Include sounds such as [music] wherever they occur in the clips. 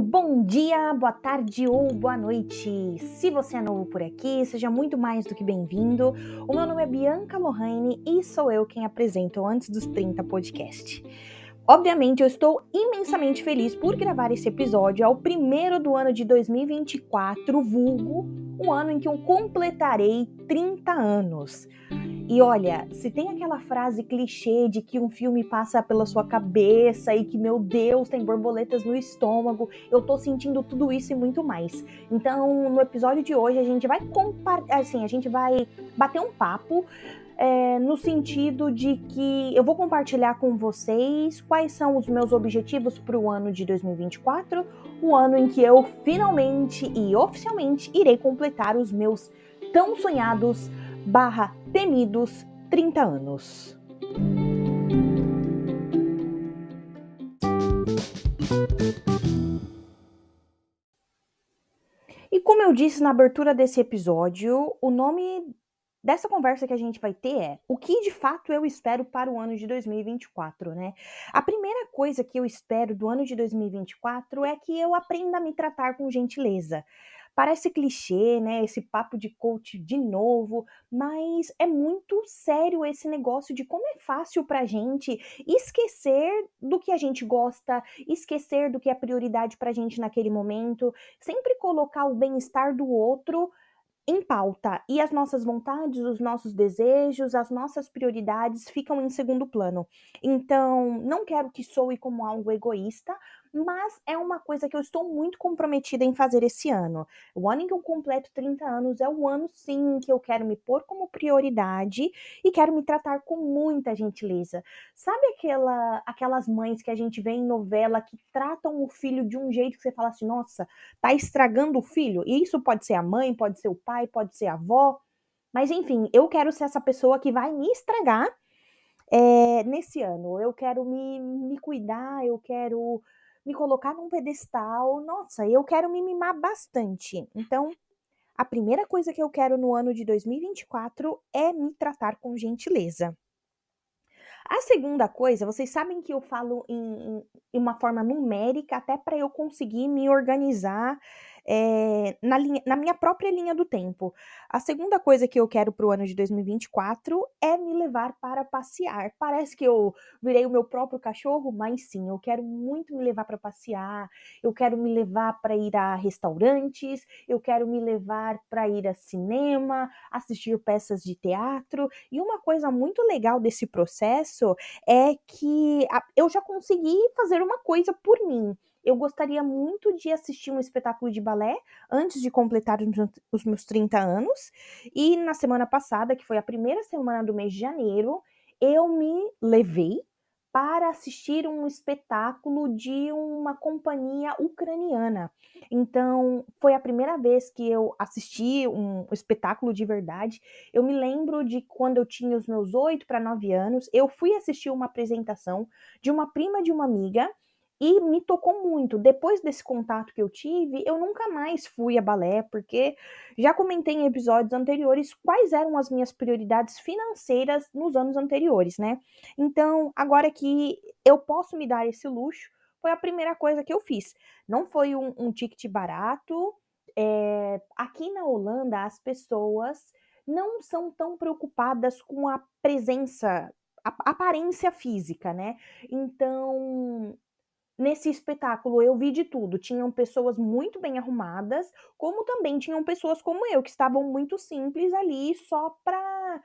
Bom dia, boa tarde ou boa noite. Se você é novo por aqui, seja muito mais do que bem-vindo. O meu nome é Bianca Lohane e sou eu quem apresento Antes dos 30 podcast. Obviamente, eu estou imensamente feliz por gravar esse episódio. É o primeiro do ano de 2024, vulgo, um ano em que eu completarei 30 anos. E olha, se tem aquela frase clichê de que um filme passa pela sua cabeça e que, meu Deus, tem borboletas no estômago, eu tô sentindo tudo isso e muito mais. Então, no episódio de hoje, a gente vai compartilhar, assim, a gente vai bater um papo é, no sentido de que eu vou compartilhar com vocês quais são os meus objetivos para o ano de 2024, o ano em que eu finalmente e oficialmente irei completar os meus tão sonhados barra temidos 30 anos. E como eu disse na abertura desse episódio, o nome dessa conversa que a gente vai ter é o que de fato eu espero para o ano de 2024, né? A primeira coisa que eu espero do ano de 2024 é que eu aprenda a me tratar com gentileza. Parece clichê, né? Esse papo de coach de novo, mas é muito sério esse negócio de como é fácil pra gente esquecer do que a gente gosta, esquecer do que é prioridade pra gente naquele momento, sempre colocar o bem-estar do outro em pauta e as nossas vontades, os nossos desejos, as nossas prioridades ficam em segundo plano. Então, não quero que soe como algo egoísta, mas é uma coisa que eu estou muito comprometida em fazer esse ano. O ano em que eu completo 30 anos é o ano, sim, que eu quero me pôr como prioridade e quero me tratar com muita gentileza. Sabe aquela, aquelas mães que a gente vê em novela que tratam o filho de um jeito que você fala assim, nossa, tá estragando o filho? E isso pode ser a mãe, pode ser o pai, pode ser a avó. Mas enfim, eu quero ser essa pessoa que vai me estragar é, nesse ano. Eu quero me, me cuidar, eu quero me colocar num pedestal. Nossa, eu quero me mimar bastante. Então, a primeira coisa que eu quero no ano de 2024 é me tratar com gentileza. A segunda coisa, vocês sabem que eu falo em, em uma forma numérica, até para eu conseguir me organizar é, na, linha, na minha própria linha do tempo. A segunda coisa que eu quero para o ano de 2024 é me levar para passear. Parece que eu virei o meu próprio cachorro, mas sim, eu quero muito me levar para passear, eu quero me levar para ir a restaurantes, eu quero me levar para ir a cinema, assistir peças de teatro. E uma coisa muito legal desse processo é que eu já consegui fazer uma coisa por mim eu gostaria muito de assistir um espetáculo de balé antes de completar os meus 30 anos. E na semana passada, que foi a primeira semana do mês de janeiro, eu me levei para assistir um espetáculo de uma companhia ucraniana. Então, foi a primeira vez que eu assisti um espetáculo de verdade. Eu me lembro de quando eu tinha os meus oito para nove anos, eu fui assistir uma apresentação de uma prima de uma amiga e me tocou muito. Depois desse contato que eu tive, eu nunca mais fui a balé, porque já comentei em episódios anteriores quais eram as minhas prioridades financeiras nos anos anteriores, né? Então, agora que eu posso me dar esse luxo, foi a primeira coisa que eu fiz. Não foi um, um ticket barato. É, aqui na Holanda, as pessoas não são tão preocupadas com a presença, a aparência física, né? Então, nesse espetáculo eu vi de tudo. Tinham pessoas muito bem arrumadas, como também tinham pessoas como eu, que estavam muito simples ali só para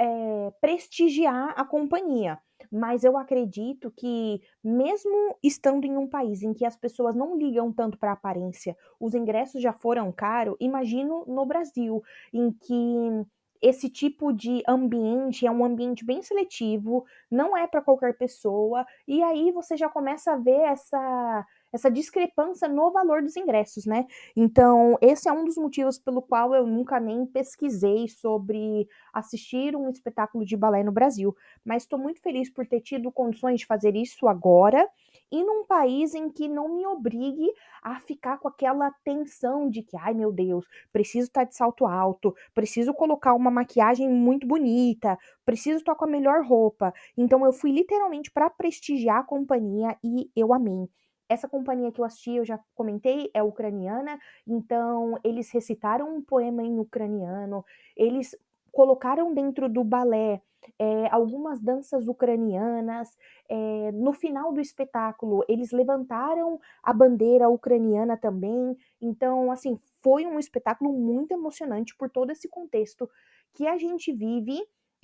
é, eh, prestigiar a companhia. Mas eu acredito que, mesmo estando em um país em que as pessoas não ligam tanto para a aparência, os ingressos já foram caros, imagino no Brasil, em que esse tipo de ambiente é um ambiente bem seletivo, não é para qualquer pessoa, e aí você já começa a ver essa essa discrepância no valor dos ingressos, né? Então, esse é um dos motivos pelo qual eu nunca nem pesquisei sobre assistir um espetáculo de balé no Brasil, mas estou muito feliz por ter tido condições de fazer isso agora e num país em que não me obrigue a ficar com aquela tensão de que, ai meu Deus, preciso estar tá de salto alto, preciso colocar uma maquiagem muito bonita, preciso estar com a melhor roupa. Então eu fui literalmente para prestigiar a companhia e eu amei. essa companhia que eu assisti, eu já comentei, é ucraniana, então eles recitaram um poema em ucraniano, eles colocaram dentro do balé é, algumas danças ucranianas. É, no final do espetáculo, eles levantaram a bandeira ucraniana também. Então, assim, foi um espetáculo muito emocionante por todo esse contexto que a gente vive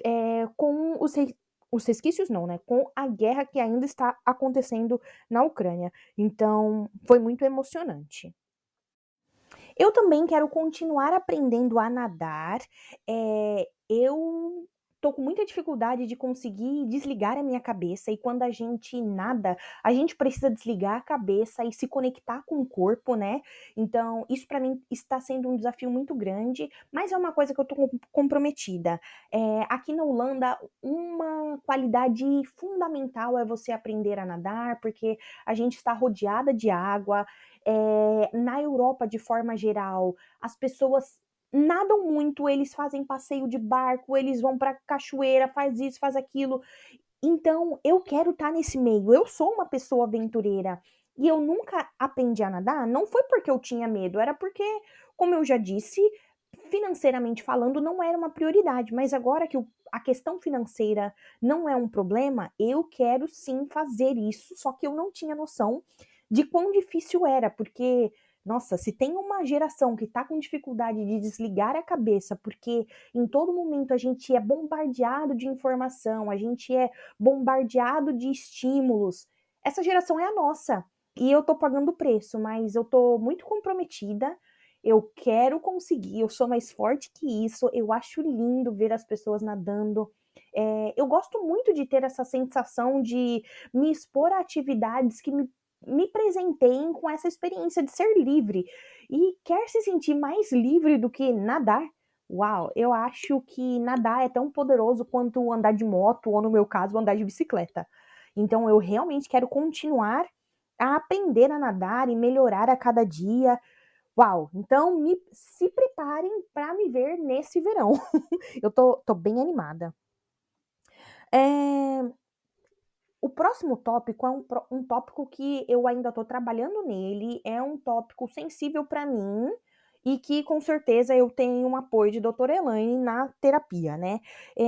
é, com os, os resquícios não, né? Com a guerra que ainda está acontecendo na Ucrânia. Então, foi muito emocionante. Eu também quero continuar aprendendo a nadar. É, eu tô com muita dificuldade de conseguir desligar a minha cabeça e quando a gente nada, a gente precisa desligar a cabeça e se conectar com o corpo, né? Então, isso para mim está sendo um desafio muito grande, mas é uma coisa que eu tô comprometida. É, aqui na Holanda, uma qualidade fundamental é você aprender a nadar, porque a gente está rodeada de água. É, na Europa, de forma geral, as pessoas nadam muito, eles fazem passeio de barco, eles vão para cachoeira, faz isso, faz aquilo. Então, eu quero estar tá nesse meio. Eu sou uma pessoa aventureira e eu nunca aprendi a nadar, não foi porque eu tinha medo, era porque, como eu já disse, financeiramente falando, não era uma prioridade, mas agora que a questão financeira não é um problema, eu quero sim fazer isso, só que eu não tinha noção de quão difícil era, porque nossa, se tem uma geração que está com dificuldade de desligar a cabeça, porque em todo momento a gente é bombardeado de informação, a gente é bombardeado de estímulos, essa geração é a nossa. E eu tô pagando o preço, mas eu tô muito comprometida. Eu quero conseguir, eu sou mais forte que isso. Eu acho lindo ver as pessoas nadando. É, eu gosto muito de ter essa sensação de me expor a atividades que me me presentem com essa experiência de ser livre. E quer se sentir mais livre do que nadar? Uau, eu acho que nadar é tão poderoso quanto andar de moto, ou no meu caso, andar de bicicleta. Então eu realmente quero continuar a aprender a nadar e melhorar a cada dia. Uau, então me, se preparem para me ver nesse verão. [laughs] eu tô, tô bem animada. É, o próximo tópico é um, um tópico que eu ainda estou trabalhando nele, é um tópico sensível para mim e que com certeza eu tenho um apoio de doutora Elaine na terapia, né? É,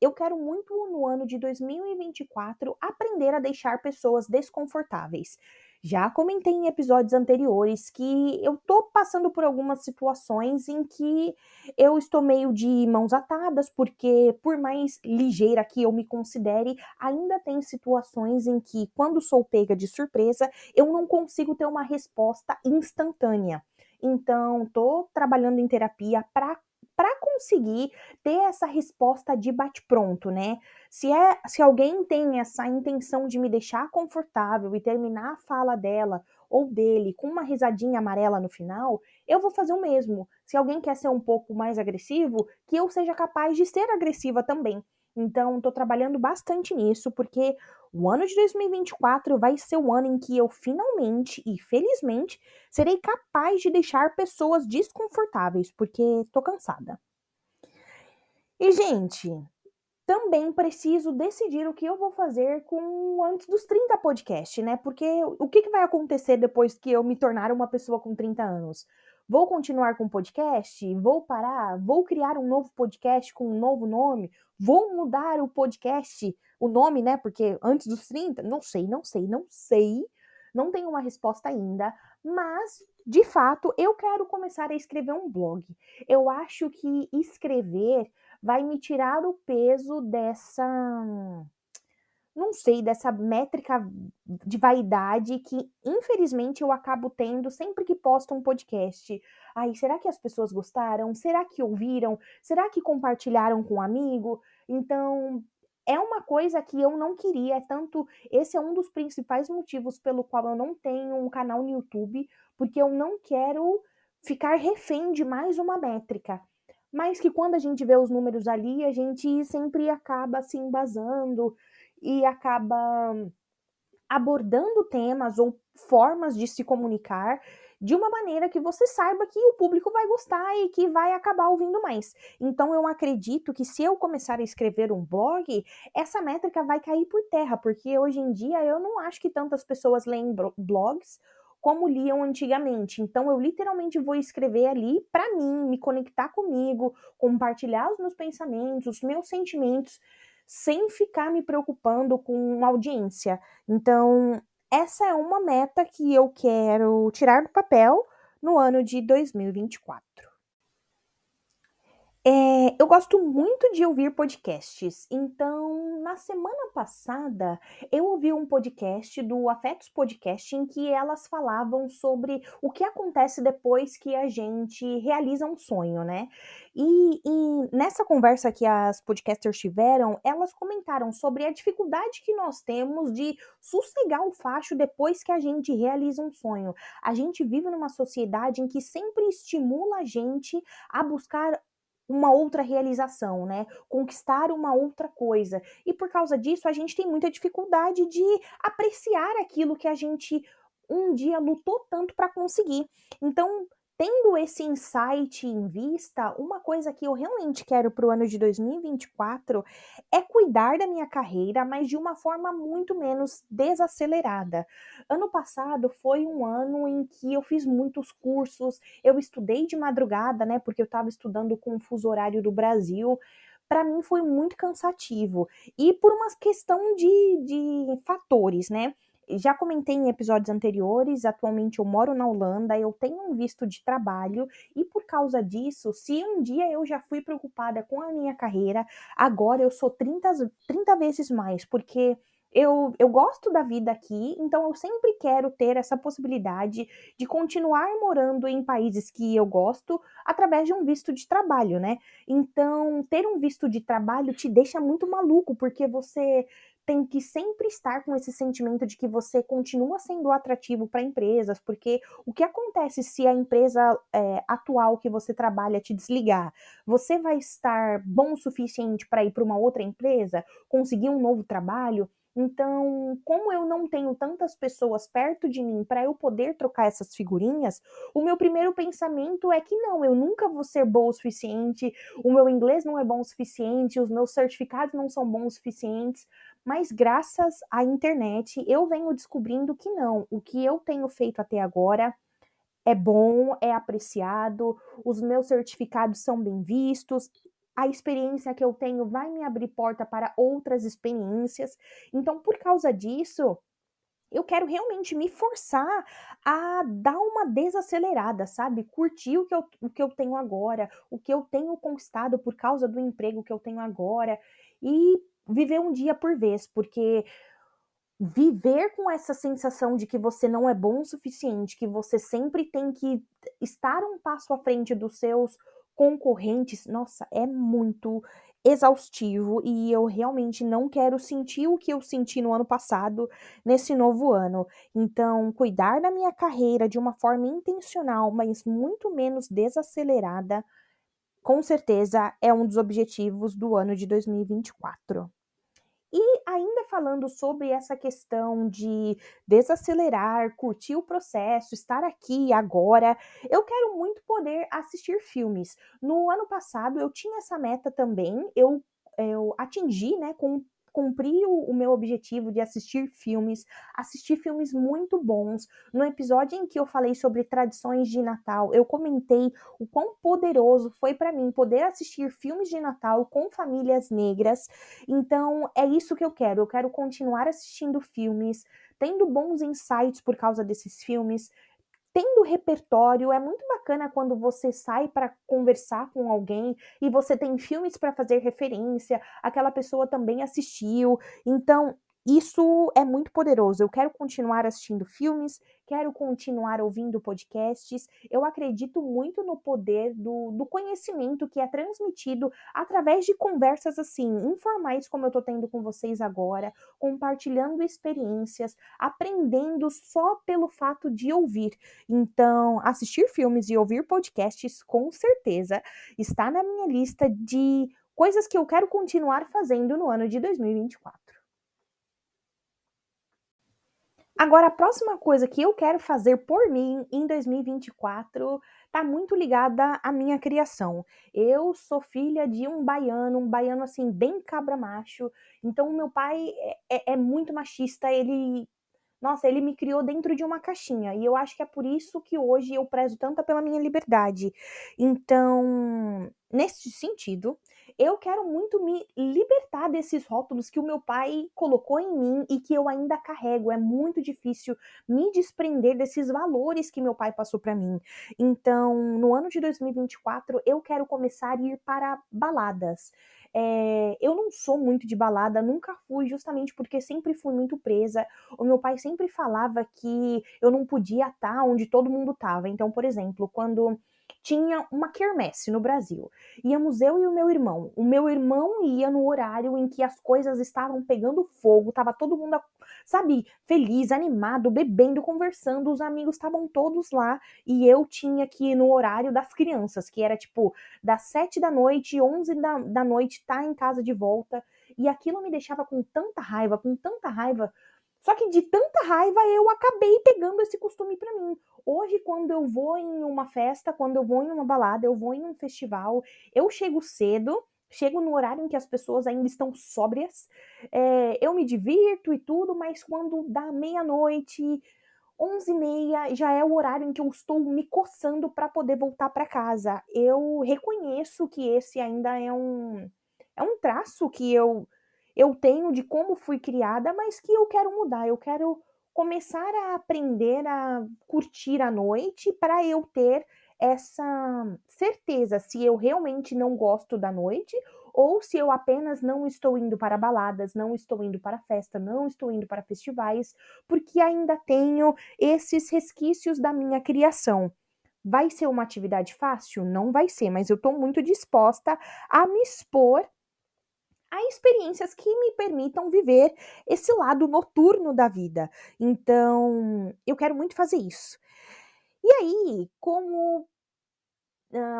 eu quero muito no ano de 2024 aprender a deixar pessoas desconfortáveis. Já comentei em episódios anteriores que eu tô passando por algumas situações em que eu estou meio de mãos atadas, porque por mais ligeira que eu me considere, ainda tem situações em que, quando sou pega de surpresa, eu não consigo ter uma resposta instantânea. Então, tô trabalhando em terapia para para conseguir ter essa resposta de bate-pronto, né? Se, é, se alguém tem essa intenção de me deixar confortável e terminar a fala dela ou dele com uma risadinha amarela no final, eu vou fazer o mesmo. Se alguém quer ser um pouco mais agressivo, que eu seja capaz de ser agressiva também. Então, estou trabalhando bastante nisso, porque o ano de 2024 vai ser o ano em que eu finalmente e felizmente serei capaz de deixar pessoas desconfortáveis, porque estou cansada. E, gente, também preciso decidir o que eu vou fazer com antes dos 30 podcast, né? Porque o que, que vai acontecer depois que eu me tornar uma pessoa com 30 anos? Vou continuar com o podcast? Vou parar? Vou criar um novo podcast com um novo nome? Vou mudar o podcast, o nome, né? Porque antes dos 30, não sei, não sei, não sei. Não tenho uma resposta ainda, mas de fato eu quero começar a escrever um blog. Eu acho que escrever vai me tirar o peso dessa não sei, dessa métrica de vaidade que, infelizmente, eu acabo tendo sempre que posto um podcast. Ai, será que as pessoas gostaram? Será que ouviram? Será que compartilharam com um amigo? Então, é uma coisa que eu não queria, é tanto esse é um dos principais motivos pelo qual eu não tenho um canal no YouTube, porque eu não quero ficar refém de mais uma métrica. Mas que quando a gente vê os números ali, a gente sempre acaba se embasando e acaba abordando temas ou formas de se comunicar de uma maneira que você saiba que o público vai gostar e que vai acabar ouvindo mais. Então eu acredito que se eu começar a escrever um blog, essa métrica vai cair por terra, porque hoje em dia eu não acho que tantas pessoas leem blogs como liam antigamente. Então eu literalmente vou escrever ali para mim, me conectar comigo, compartilhar os meus pensamentos, os meus sentimentos, sem ficar me preocupando com audiência. Então, essa é uma meta que eu quero tirar do papel no ano de 2024. É, eu gosto muito de ouvir podcasts, então na semana passada eu ouvi um podcast do Afetos Podcast em que elas falavam sobre o que acontece depois que a gente realiza um sonho, né? E, e nessa conversa que as podcasters tiveram, elas comentaram sobre a dificuldade que nós temos de sossegar o facho depois que a gente realiza um sonho. A gente vive numa sociedade em que sempre estimula a gente a buscar uma outra realização, né? Conquistar uma outra coisa. E por causa disso, a gente tem muita dificuldade de apreciar aquilo que a gente um dia lutou tanto para conseguir. Então, Tendo esse insight em vista, uma coisa que eu realmente quero para o ano de 2024 é cuidar da minha carreira, mas de uma forma muito menos desacelerada. Ano passado foi um ano em que eu fiz muitos cursos, eu estudei de madrugada, né, porque eu estava estudando com o fuso horário do Brasil. Para mim foi muito cansativo e por uma questão de, de fatores, né? Já comentei em episódios anteriores, atualmente eu moro na Holanda, eu tenho um visto de trabalho e por causa disso, se um dia eu já fui preocupada com a minha carreira, agora eu sou 30, 30 vezes mais, porque eu, eu gosto da vida aqui, então eu sempre quero ter essa possibilidade de continuar morando em países que eu gosto através de um visto de trabalho, né? Então, ter um visto de trabalho te deixa muito maluco, porque você tem que sempre estar com esse sentimento de que você continua sendo atrativo para empresas, porque o que acontece se a empresa é, atual que você trabalha te desligar? Você vai estar bom o suficiente para ir para uma outra empresa, conseguir um novo trabalho? Então, como eu não tenho tantas pessoas perto de mim para eu poder trocar essas figurinhas, o meu primeiro pensamento é que não, eu nunca vou ser boa o suficiente, o meu inglês não é bom o suficiente, os meus certificados não são bons o suficientes. Mas graças à internet, eu venho descobrindo que não, o que eu tenho feito até agora é bom, é apreciado, os meus certificados são bem vistos, a experiência que eu tenho vai me abrir porta para outras experiências. Então, por causa disso, eu quero realmente me forçar a dar uma desacelerada, sabe? Curtir o que, eu, o que eu tenho agora, o que eu tenho conquistado por causa do emprego que eu tenho agora e viver um dia por vez, porque viver com essa sensação de que você não é bom o suficiente, que você sempre tem que estar um passo à frente dos seus concorrentes, nossa, é muito exaustivo e eu realmente não quero sentir o que eu senti no ano passado nesse novo ano. Então, cuidar da minha carreira de uma forma intencional, mas muito menos desacelerada, com certeza é um dos objetivos do ano de 2024. E ainda falando sobre essa questão de desacelerar, curtir o processo, estar aqui agora, eu quero muito poder assistir filmes. No ano passado eu tinha essa meta também, eu eu atingi, né, com cumpri o, o, meu objetivo de assistir filmes, assistir filmes muito bons. No episódio em que eu falei sobre tradições de Natal, eu comentei o quão poderoso foi para mim poder assistir filmes de Natal com famílias negras. Então, é isso que eu quero. Eu quero continuar assistindo filmes, tendo bons insights por causa desses filmes, tendo repertório, é muito bacana quando você sai para conversar com alguém e você tem filmes para fazer referência, aquela pessoa também assistiu. Então, isso é muito poderoso. Eu quero continuar assistindo filmes, quero continuar ouvindo podcasts. Eu acredito muito no poder do, do conhecimento que é transmitido através de conversas assim, informais, como eu estou tendo com vocês agora, compartilhando experiências, aprendendo só pelo fato de ouvir. Então, assistir filmes e ouvir podcasts, com certeza, está na minha lista de coisas que eu quero continuar fazendo no ano de 2024. Agora, a próxima coisa que eu quero fazer por mim em 2024 tá muito ligada à minha criação. Eu sou filha de um baiano, um baiano assim, bem cabra macho. Então, meu pai é, é, é muito machista, ele nossa, ele me criou dentro de uma caixinha. E eu acho que é por isso que hoje eu prezo tanto pela minha liberdade. Então, nesse sentido, eu quero muito me libertar desses rótulos que o meu pai colocou em mim e que eu ainda carrego. É muito difícil me desprender desses valores que meu pai passou para mim. Então, no ano de 2024, eu quero começar a ir para baladas. É, eu não sou muito de balada, nunca fui, justamente porque sempre fui muito presa. O meu pai sempre falava que eu não podia estar onde todo mundo estava. Então, por exemplo, quando tinha uma quermesse no Brasil. Íamos eu e o meu irmão. O meu irmão ia no horário em que as coisas estavam pegando fogo, tava todo mundo, sabe, feliz, animado, bebendo, conversando, os amigos estavam todos lá e eu tinha que ir no horário das crianças, que era tipo das sete da noite, onze da, da noite, tá em casa de volta. E aquilo me deixava com tanta raiva, com tanta raiva, só que de tanta raiva eu acabei pegando esse costume para mim. Hoje, quando eu vou em uma festa, quando eu vou em uma balada, eu vou em um festival, eu chego cedo, chego no horário em que as pessoas ainda estão sóbrias, é, eu me divirto e tudo, mas quando dá meia-noite, onze e meia, já é o horário em que eu estou me coçando para poder voltar para casa. Eu reconheço que esse ainda é um é um traço que eu eu tenho de como fui criada, mas que eu quero mudar. Eu quero começar a aprender a curtir a noite para eu ter essa certeza se eu realmente não gosto da noite ou se eu apenas não estou indo para baladas, não estou indo para festa, não estou indo para festivais, porque ainda tenho esses resquícios da minha criação. Vai ser uma atividade fácil? Não vai ser, mas eu estou muito disposta a me expor a experiências que me permitam viver esse lado noturno da vida. Então, eu quero muito fazer isso. E aí, como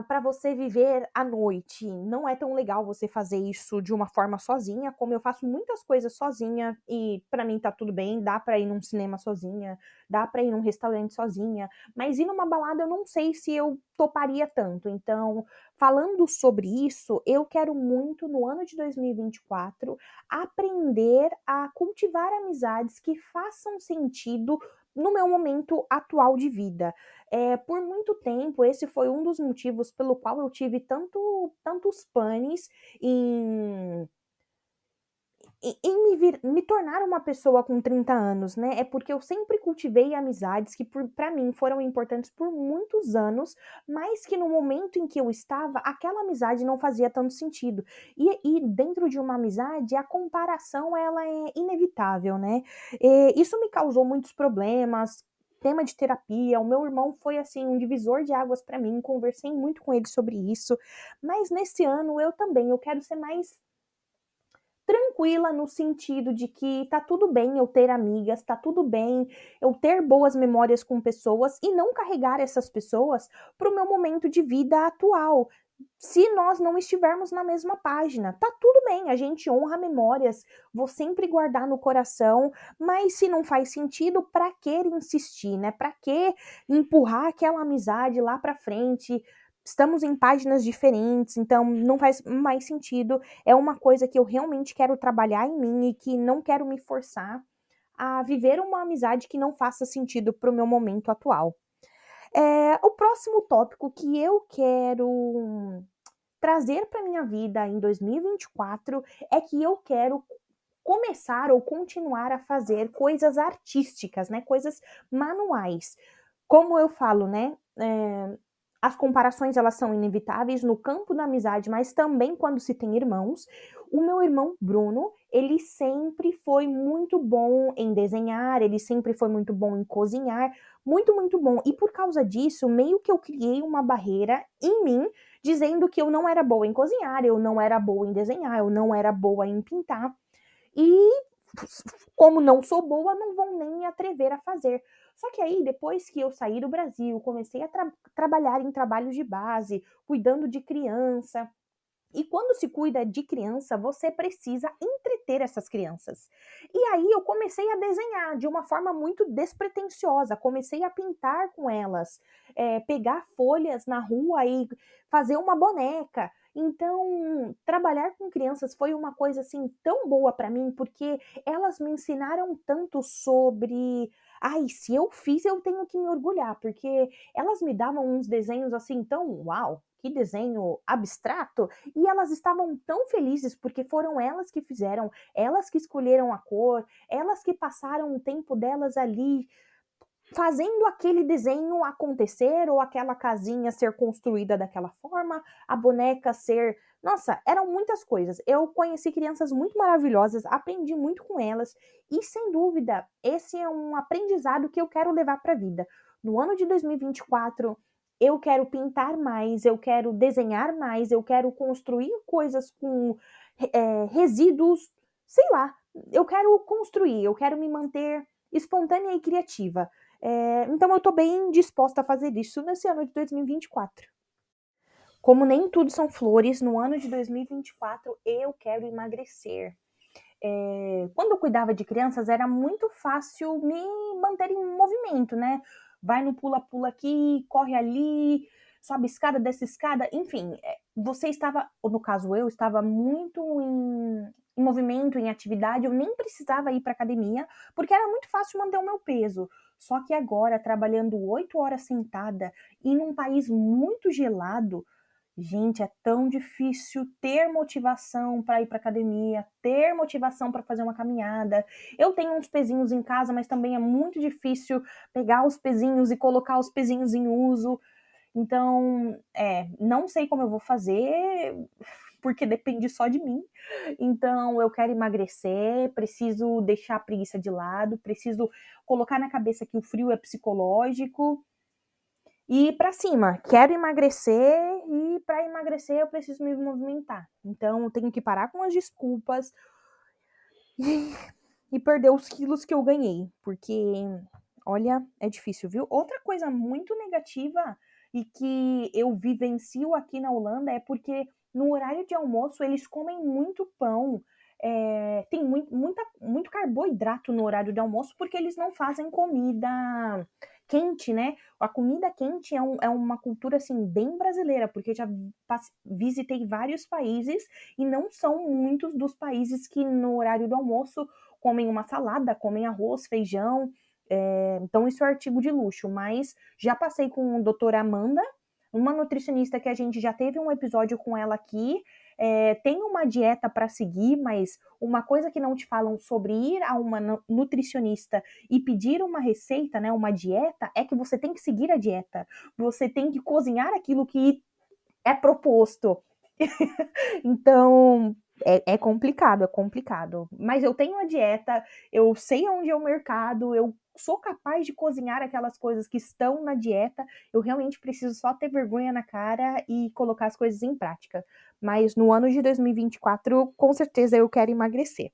para você viver à noite. Não é tão legal você fazer isso de uma forma sozinha, como eu faço muitas coisas sozinha e para mim tá tudo bem, dá para ir num cinema sozinha, dá para ir num restaurante sozinha, mas ir numa balada eu não sei se eu toparia tanto. Então, falando sobre isso, eu quero muito no ano de 2024 aprender a cultivar amizades que façam sentido no meu momento atual de vida. É, por muito tempo, esse foi um dos motivos pelo qual eu tive tanto, tantos panes em em me, vir, me tornar uma pessoa com 30 anos, né? É porque eu sempre cultivei amizades que para mim foram importantes por muitos anos, mas que no momento em que eu estava, aquela amizade não fazia tanto sentido. E, e dentro de uma amizade, a comparação ela é inevitável, né? E isso me causou muitos problemas, tema de terapia. O meu irmão foi assim um divisor de águas para mim, conversei muito com ele sobre isso. Mas nesse ano eu também eu quero ser mais tranquila no sentido de que tá tudo bem eu ter amigas, tá tudo bem eu ter boas memórias com pessoas e não carregar essas pessoas para o meu momento de vida atual. Se nós não estivermos na mesma página, tá tudo bem, a gente honra memórias, vou sempre guardar no coração, mas se não faz sentido, para que insistir, né? Para que empurrar aquela amizade lá para frente? Estamos em páginas diferentes, então não faz mais sentido. É uma coisa que eu realmente quero trabalhar em mim e que não quero me forçar a viver uma amizade que não faça sentido para o meu momento atual. É, o próximo tópico que eu quero trazer para minha vida em 2024 é que eu quero começar ou continuar a fazer coisas artísticas, né? Coisas manuais. Como eu falo, né? É, as comparações elas são inevitáveis no campo da amizade, mas também quando se tem irmãos. O meu irmão Bruno, ele sempre foi muito bom em desenhar, ele sempre foi muito bom em cozinhar, muito, muito bom. E por causa disso, meio que eu criei uma barreira em mim, dizendo que eu não era boa em cozinhar, eu não era boa em desenhar, eu não era boa em pintar. E como não sou boa, não vão nem me atrever a fazer. Só que aí, depois que eu saí do Brasil, comecei a tra trabalhar em trabalhos de base, cuidando de criança, E quando se cuida de criança, você precisa entreter essas crianças. E aí eu comecei a desenhar de uma forma muito despretensiosa, comecei a pintar com elas, é, pegar folhas na rua e fazer uma boneca. Então, trabalhar com crianças foi uma coisa assim tão boa para mim, porque elas me ensinaram tanto sobre ai, se eu fiz, eu tenho que me orgulhar, porque elas me davam uns desenhos assim tão uau, que desenho abstrato, e elas estavam tão felizes porque foram elas que fizeram, elas que escolheram a cor, elas que passaram o tempo delas ali fazendo aquele desenho acontecer ou aquela casinha ser construída daquela forma, a boneca ser. Nossa, eram muitas coisas. Eu conheci crianças muito maravilhosas, aprendi muito com elas e, sem dúvida, esse é um aprendizado que eu quero levar para a vida. No ano de 2024, eu quero pintar mais, eu quero desenhar mais, eu quero construir coisas com é, resíduos, sei lá. Eu quero construir, eu quero me manter espontânea e criativa. É, então eu estou bem disposta a fazer isso nesse ano de 2024. Como nem tudo são flores, no ano de 2024 eu quero emagrecer. É, quando eu cuidava de crianças, era muito fácil me manter em movimento, né? vai no pula-pula aqui, corre ali, sobe escada, desce escada, enfim, é, você estava, no caso eu, estava muito em, em movimento, em atividade, eu nem precisava ir para academia, porque era muito fácil manter o meu peso. Só que agora, trabalhando oito horas sentada e num país muito gelado, Gente, é tão difícil ter motivação para ir para academia, ter motivação para fazer uma caminhada. Eu tenho uns pezinhos em casa, mas também é muito difícil pegar os pezinhos e colocar os pezinhos em uso. Então, é, não sei como eu vou fazer, porque depende só de mim. Então, eu quero emagrecer, preciso deixar a preguiça de lado, preciso colocar na cabeça que o frio é psicológico e para cima. Quero emagrecer e para emagrecer eu preciso me movimentar. Então eu tenho que parar com as desculpas e, e perder os quilos que eu ganhei, porque olha, é difícil, viu? Outra coisa muito negativa e que eu vivencio aqui na Holanda é porque no horário de almoço eles comem muito pão. É, tem muito, muita, muito carboidrato no horário de almoço porque eles não fazem comida quente, né? A comida quente é, um, é uma cultura assim bem brasileira, porque já visitei vários países e não são muitos dos países que no horário do almoço comem uma salada, comem arroz, feijão. É, então isso é artigo de luxo, mas já passei com a doutora Amanda, uma nutricionista que a gente já teve um episódio com ela aqui, é, tem uma dieta para seguir, mas uma coisa que não te falam sobre ir a uma nutricionista e pedir uma receita, né, uma dieta, é que você tem que seguir a dieta. Você tem que cozinhar aquilo que é proposto. [laughs] então, é, é, complicado, é complicado. Mas eu tenho a dieta, eu sei onde é o mercado, eu sou capaz de cozinhar aquelas coisas que estão na dieta. Eu realmente preciso só ter vergonha na cara e colocar as coisas em prática. Mas no ano de 2024, com certeza eu quero emagrecer.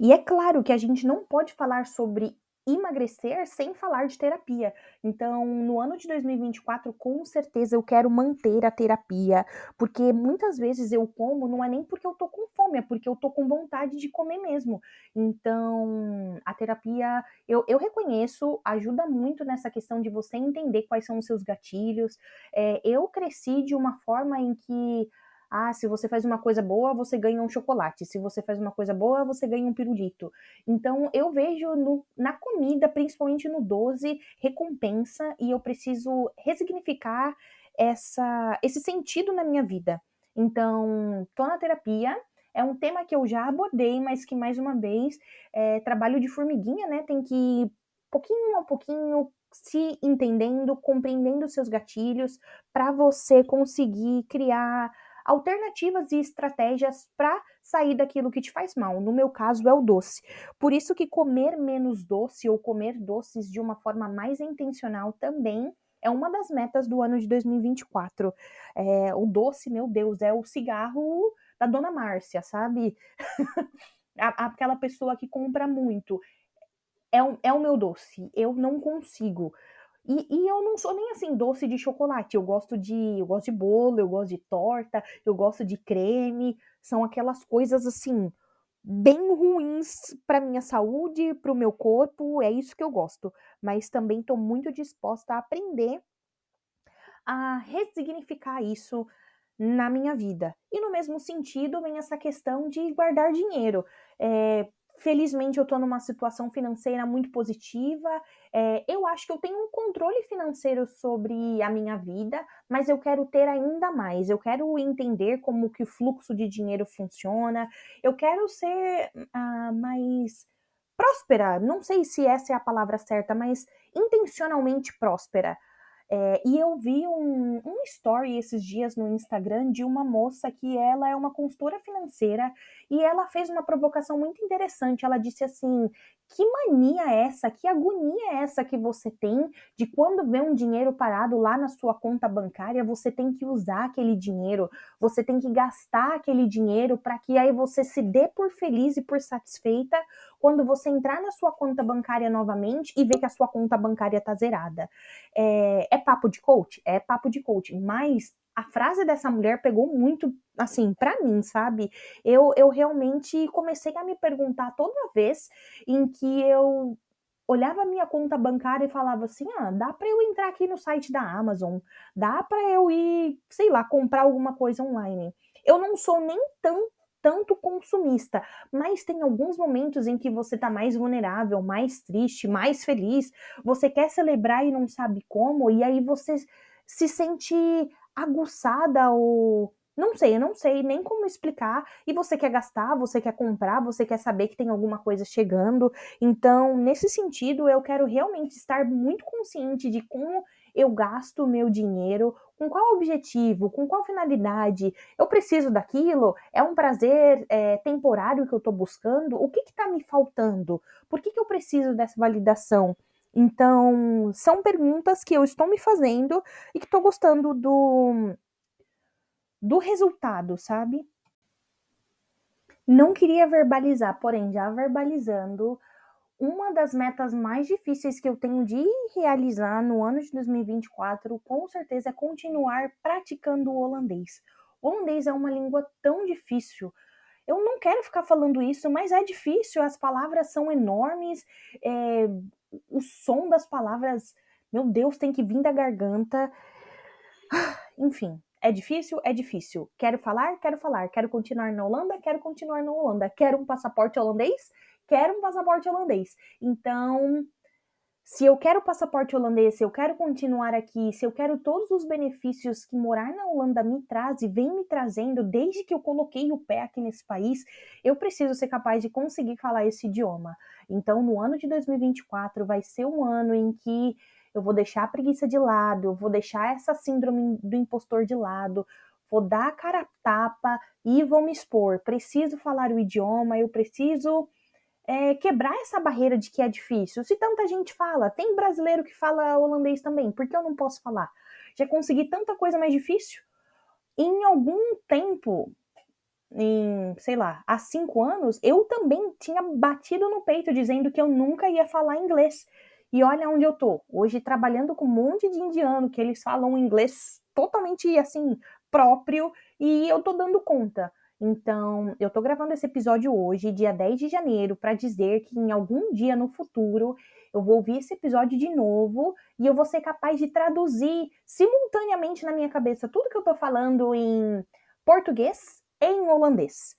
E é claro que a gente não pode falar sobre emagrecer sem falar de terapia. Então, no ano de 2024, com certeza eu quero manter a terapia, porque muitas vezes eu como não é nem porque eu tô com fome, é porque eu tô com vontade de comer mesmo. Então, a terapia, eu, eu reconheço, ajuda muito nessa questão de você entender quais são os seus gatilhos. É, eu cresci de uma forma em que ah, se você faz uma coisa boa, você ganha um chocolate. Se você faz uma coisa boa, você ganha um pirulito. Então, eu vejo no, na comida, principalmente no doce, recompensa e eu preciso resignificar essa, esse sentido na minha vida. Então, tô na terapia. É um tema que eu já abordei, mas que mais uma vez é trabalho de formiguinha, né? Tem que pouquinho a pouquinho se entendendo, compreendendo seus gatilhos, para você conseguir criar alternativas e estratégias para sair daquilo que te faz mal. No meu caso é o doce. Por isso que comer menos doce ou comer doces de uma forma mais intencional também é uma das metas do ano de 2024. É, o doce, meu Deus, é o cigarro da Dona Márcia, sabe? [laughs] Aquela pessoa que compra muito. É, é o meu doce. Eu não consigo. E, e, eu não sou nem assim doce de chocolate. Eu gosto de, eu gosto de bolo, eu gosto de torta, eu gosto de creme. São aquelas coisas assim bem ruins para minha saúde, para o meu corpo. É isso que eu gosto. Mas também estou muito disposta a aprender a ressignificar isso na minha vida. E no mesmo sentido vem essa questão de guardar dinheiro. É, Felizmente eu estou numa situação financeira muito positiva. É, eu acho que eu tenho um controle financeiro sobre a minha vida, mas eu quero ter ainda mais. Eu quero entender como que o fluxo de dinheiro funciona. Eu quero ser uh, mais próspera. Não sei se essa é a palavra certa, mas intencionalmente próspera. É, e eu vi um, um story esses dias no Instagram de uma moça que ela é uma consultora financeira e ela fez uma provocação muito interessante. Ela disse assim: que mania é essa, que agonia é essa que você tem de quando vê um dinheiro parado lá na sua conta bancária, você tem que usar aquele dinheiro, você tem que gastar aquele dinheiro para que aí você se dê por feliz e por satisfeita quando você entrar na sua conta bancária novamente e ver que a sua conta bancária tá zerada. É, é papo de coach? É papo de coach, mas a frase dessa mulher pegou muito, assim, para mim, sabe? Eu, eu realmente comecei a me perguntar toda vez em que eu olhava minha conta bancária e falava assim: ah, dá para eu entrar aqui no site da Amazon, dá para eu ir, sei lá, comprar alguma coisa online. Eu não sou nem tão tanto consumista, mas tem alguns momentos em que você tá mais vulnerável, mais triste, mais feliz, você quer celebrar e não sabe como, e aí você se sente aguçada ou não sei, eu não sei nem como explicar. E você quer gastar, você quer comprar, você quer saber que tem alguma coisa chegando. Então, nesse sentido, eu quero realmente estar muito consciente de como eu gasto o meu dinheiro, com qual objetivo, com qual finalidade, eu preciso daquilo, é um prazer é, temporário que eu estou buscando, o que está me faltando, por que, que eu preciso dessa validação? Então, são perguntas que eu estou me fazendo e que estou gostando do, do resultado, sabe? Não queria verbalizar, porém, já verbalizando, uma das metas mais difíceis que eu tenho de realizar no ano de 2024, com certeza, é continuar praticando o holandês. O holandês é uma língua tão difícil. Eu não quero ficar falando isso, mas é difícil, as palavras são enormes, é, o som das palavras, meu Deus, tem que vir da garganta. [sighs] Enfim, é difícil? É difícil. Quero falar? Quero falar. Quero continuar na Holanda? Quero continuar na Holanda. Quero um passaporte holandês? Quero um passaporte holandês. Então, se eu quero passaporte holandês, se eu quero continuar aqui, se eu quero todos os benefícios que morar na Holanda me traz e vem me trazendo desde que eu coloquei o pé aqui nesse país, eu preciso ser capaz de conseguir falar esse idioma. Então, no ano de 2024 vai ser um ano em que eu vou deixar a preguiça de lado, eu vou deixar essa síndrome do impostor de lado, vou dar a cara a tapa e vou me expor. Preciso falar o idioma, eu preciso é, quebrar essa barreira de que é difícil. Se tanta gente fala, tem brasileiro que fala holandês também, por que eu não posso falar? Já consegui tanta coisa mais difícil. Em algum tempo, em, sei lá, há cinco anos, eu também tinha batido no peito dizendo que eu nunca ia falar inglês. E olha onde eu tô. Hoje trabalhando com um monte de indiano que eles falam inglês totalmente assim próprio e eu tô dando conta. Então, eu tô gravando esse episódio hoje, dia 10 de janeiro, para dizer que em algum dia no futuro eu vou ouvir esse episódio de novo e eu vou ser capaz de traduzir simultaneamente na minha cabeça tudo que eu tô falando em português e em holandês.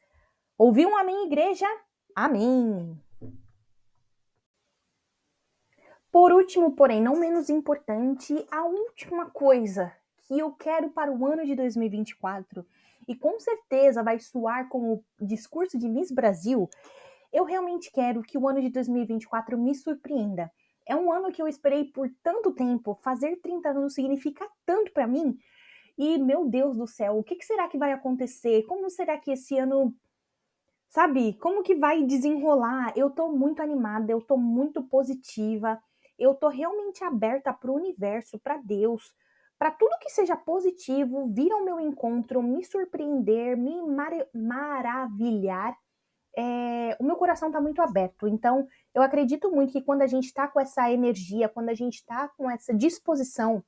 Ouviu um amém, igreja? Amém! Por último, porém não menos importante, a última coisa que eu quero para o ano de 2024 e com certeza vai soar como o discurso de Miss Brasil, eu realmente quero que o ano de 2024 me surpreenda. É um ano que eu esperei por tanto tempo, fazer 30 anos significa tanto para mim. E meu Deus do céu, o que, que será que vai acontecer? Como será que esse ano sabe, como que vai desenrolar? Eu tô muito animada, eu tô muito positiva, eu tô realmente aberta para o universo, para Deus, para tudo que seja positivo vir ao meu encontro, me surpreender, me mar maravilhar é, o meu coração está muito aberto. Então, eu acredito muito que quando a gente está com essa energia, quando a gente está com essa disposição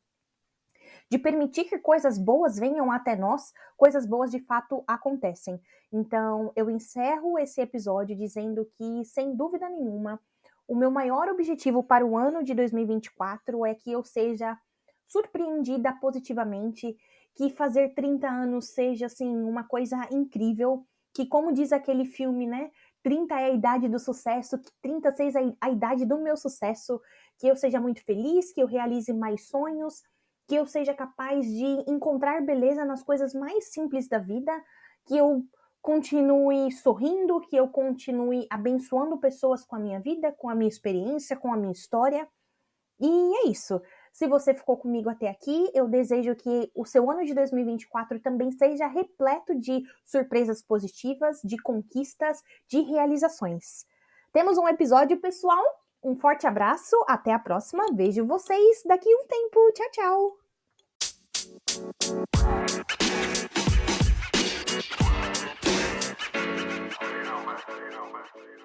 de permitir que coisas boas venham até nós, coisas boas de fato acontecem. Então, eu encerro esse episódio dizendo que, sem dúvida nenhuma, o meu maior objetivo para o ano de 2024 é que eu seja surpreendida positivamente, que fazer 30 anos seja assim uma coisa incrível, que como diz aquele filme, né? 30 é a idade do sucesso, que 36 é a idade do meu sucesso, que eu seja muito feliz, que eu realize mais sonhos, que eu seja capaz de encontrar beleza nas coisas mais simples da vida, que eu continue sorrindo, que eu continue abençoando pessoas com a minha vida, com a minha experiência, com a minha história. E é isso. Se você ficou comigo até aqui, eu desejo que o seu ano de 2024 também seja repleto de surpresas positivas, de conquistas, de realizações. Temos um episódio pessoal. Um forte abraço, até a próxima. Vejo vocês daqui um tempo. Tchau, tchau. You.